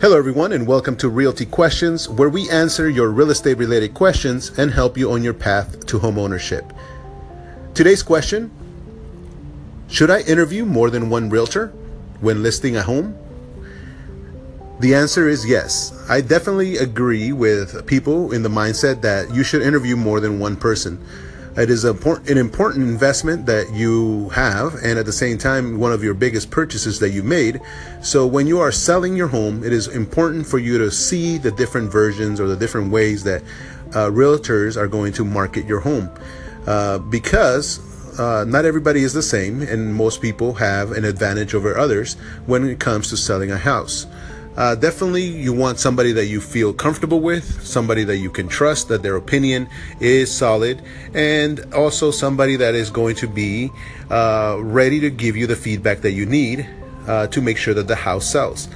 Hello, everyone, and welcome to Realty Questions, where we answer your real estate related questions and help you on your path to homeownership. Today's question Should I interview more than one realtor when listing a home? The answer is yes. I definitely agree with people in the mindset that you should interview more than one person. It is an important investment that you have, and at the same time, one of your biggest purchases that you made. So, when you are selling your home, it is important for you to see the different versions or the different ways that uh, realtors are going to market your home. Uh, because uh, not everybody is the same, and most people have an advantage over others when it comes to selling a house. Uh, definitely, you want somebody that you feel comfortable with, somebody that you can trust, that their opinion is solid, and also somebody that is going to be uh, ready to give you the feedback that you need uh, to make sure that the house sells.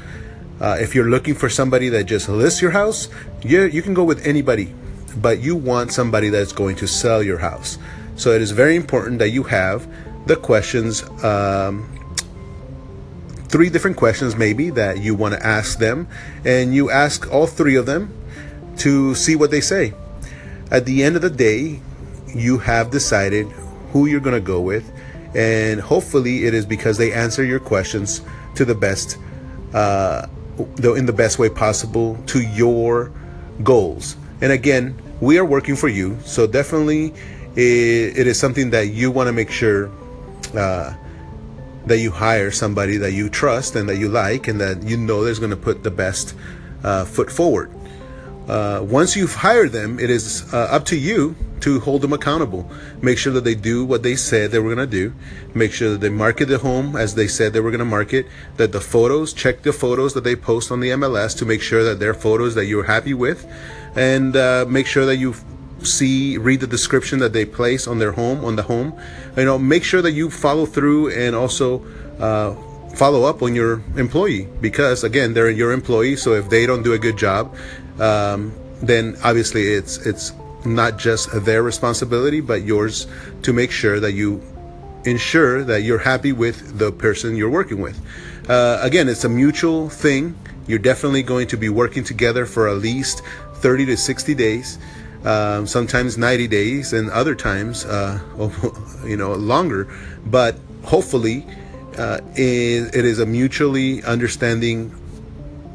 Uh, if you're looking for somebody that just lists your house, you, you can go with anybody, but you want somebody that's going to sell your house. So it is very important that you have the questions um, three different questions maybe that you want to ask them, and you ask all three of them to see what they say. At the end of the day, you have decided who you're going to go with, and hopefully, it is because they answer your questions to the best, uh, in the best way possible to your goals. And again, we are working for you, so definitely, it, it is something that you want to make sure. Uh, that you hire somebody that you trust and that you like and that you know is going to put the best uh, foot forward. Uh, once you've hired them, it is uh, up to you to hold them accountable. Make sure that they do what they said they were going to do. Make sure that they market the home as they said they were going to market. That the photos, check the photos that they post on the MLS to make sure that they're photos that you're happy with, and uh, make sure that you see read the description that they place on their home on the home you know make sure that you follow through and also uh, follow up on your employee because again they're your employee so if they don't do a good job um, then obviously it's it's not just their responsibility but yours to make sure that you ensure that you're happy with the person you're working with. Uh, again it's a mutual thing. You're definitely going to be working together for at least 30 to 60 days um, sometimes 90 days, and other times, uh, you know, longer. But hopefully, uh, it, it is a mutually understanding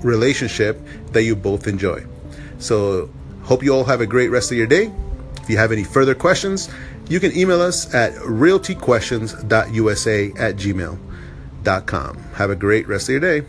relationship that you both enjoy. So, hope you all have a great rest of your day. If you have any further questions, you can email us at realtyquestions.usa at gmail.com. Have a great rest of your day.